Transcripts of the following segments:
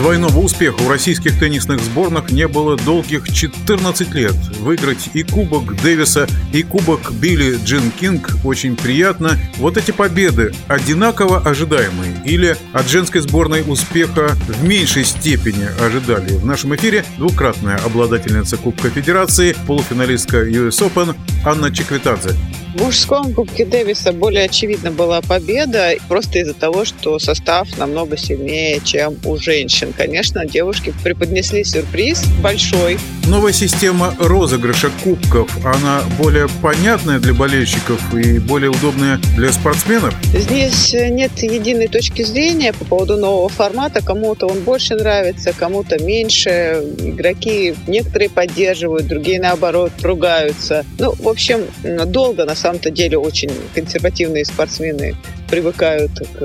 Двойного успеха у российских теннисных сборных не было долгих 14 лет. Выиграть и Кубок Дэвиса, и Кубок Билли Джин Кинг очень приятно. Вот эти победы одинаково ожидаемые или от женской сборной успеха в меньшей степени ожидали. В нашем эфире двукратная обладательница Кубка Федерации, полуфиналистка US Open Анна Чеквитадзе. В мужском Кубке Дэвиса более очевидно была победа, просто из-за того, что состав намного сильнее, чем у женщин. Конечно, девушки преподнесли сюрприз большой. Новая система розыгрыша кубков, она более понятная для болельщиков и более удобная для спортсменов? Здесь нет единой точки зрения по поводу нового формата. Кому-то он больше нравится, кому-то меньше. Игроки некоторые поддерживают, другие, наоборот, ругаются. Ну, в общем, долго на самом-то деле очень консервативные спортсмены привыкают к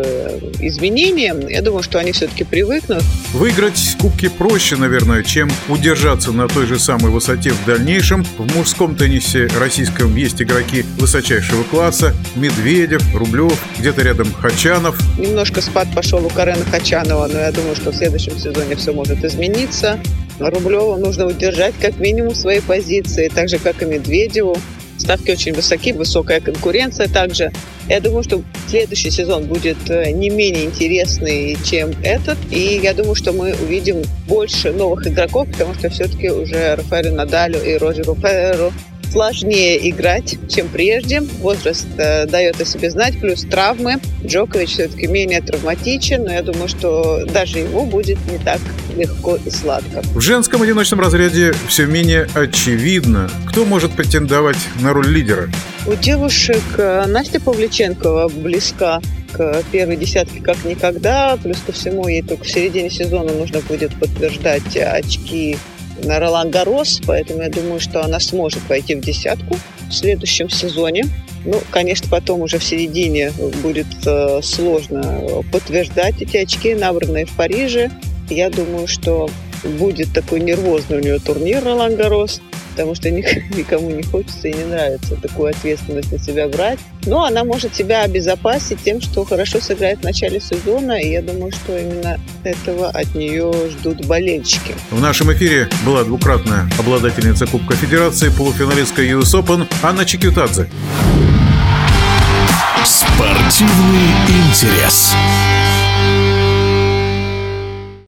изменениям. Я думаю, что они все-таки привыкнут. Выиграть кубки проще, наверное, чем удержаться на той же самой высоте в дальнейшем. В мужском теннисе российском есть игроки высочайшего класса. Медведев, Рублев, где-то рядом Хачанов. Немножко спад пошел у Карена Хачанова, но я думаю, что в следующем сезоне все может измениться. Рублеву нужно удержать как минимум свои позиции, так же, как и Медведеву. Ставки очень высоки, высокая конкуренция также. Я думаю, что следующий сезон будет не менее интересный, чем этот. И я думаю, что мы увидим больше новых игроков, потому что все-таки уже Рафаэлю Надалю и Роджеру Федереру сложнее играть, чем прежде. Возраст э, дает о себе знать, плюс травмы. Джокович все-таки менее травматичен, но я думаю, что даже ему будет не так легко и сладко. В женском одиночном разряде все менее очевидно, кто может претендовать на роль лидера. У девушек Настя Павличенкова близка к первой десятке как никогда. Плюс ко всему, ей только в середине сезона нужно будет подтверждать очки на Ролан Гарос, поэтому я думаю, что она сможет войти в десятку в следующем сезоне. Ну, конечно, потом уже в середине будет э, сложно подтверждать эти очки, набранные в Париже. Я думаю, что будет такой нервозный у нее турнир Ролан Гарос потому что никому не хочется и не нравится такую ответственность на себя брать. Но она может себя обезопасить тем, что хорошо сыграет в начале сезона, и я думаю, что именно этого от нее ждут болельщики. В нашем эфире была двукратная обладательница Кубка Федерации, полуфиналистка US Open Анна Чикютадзе. Спортивный интерес.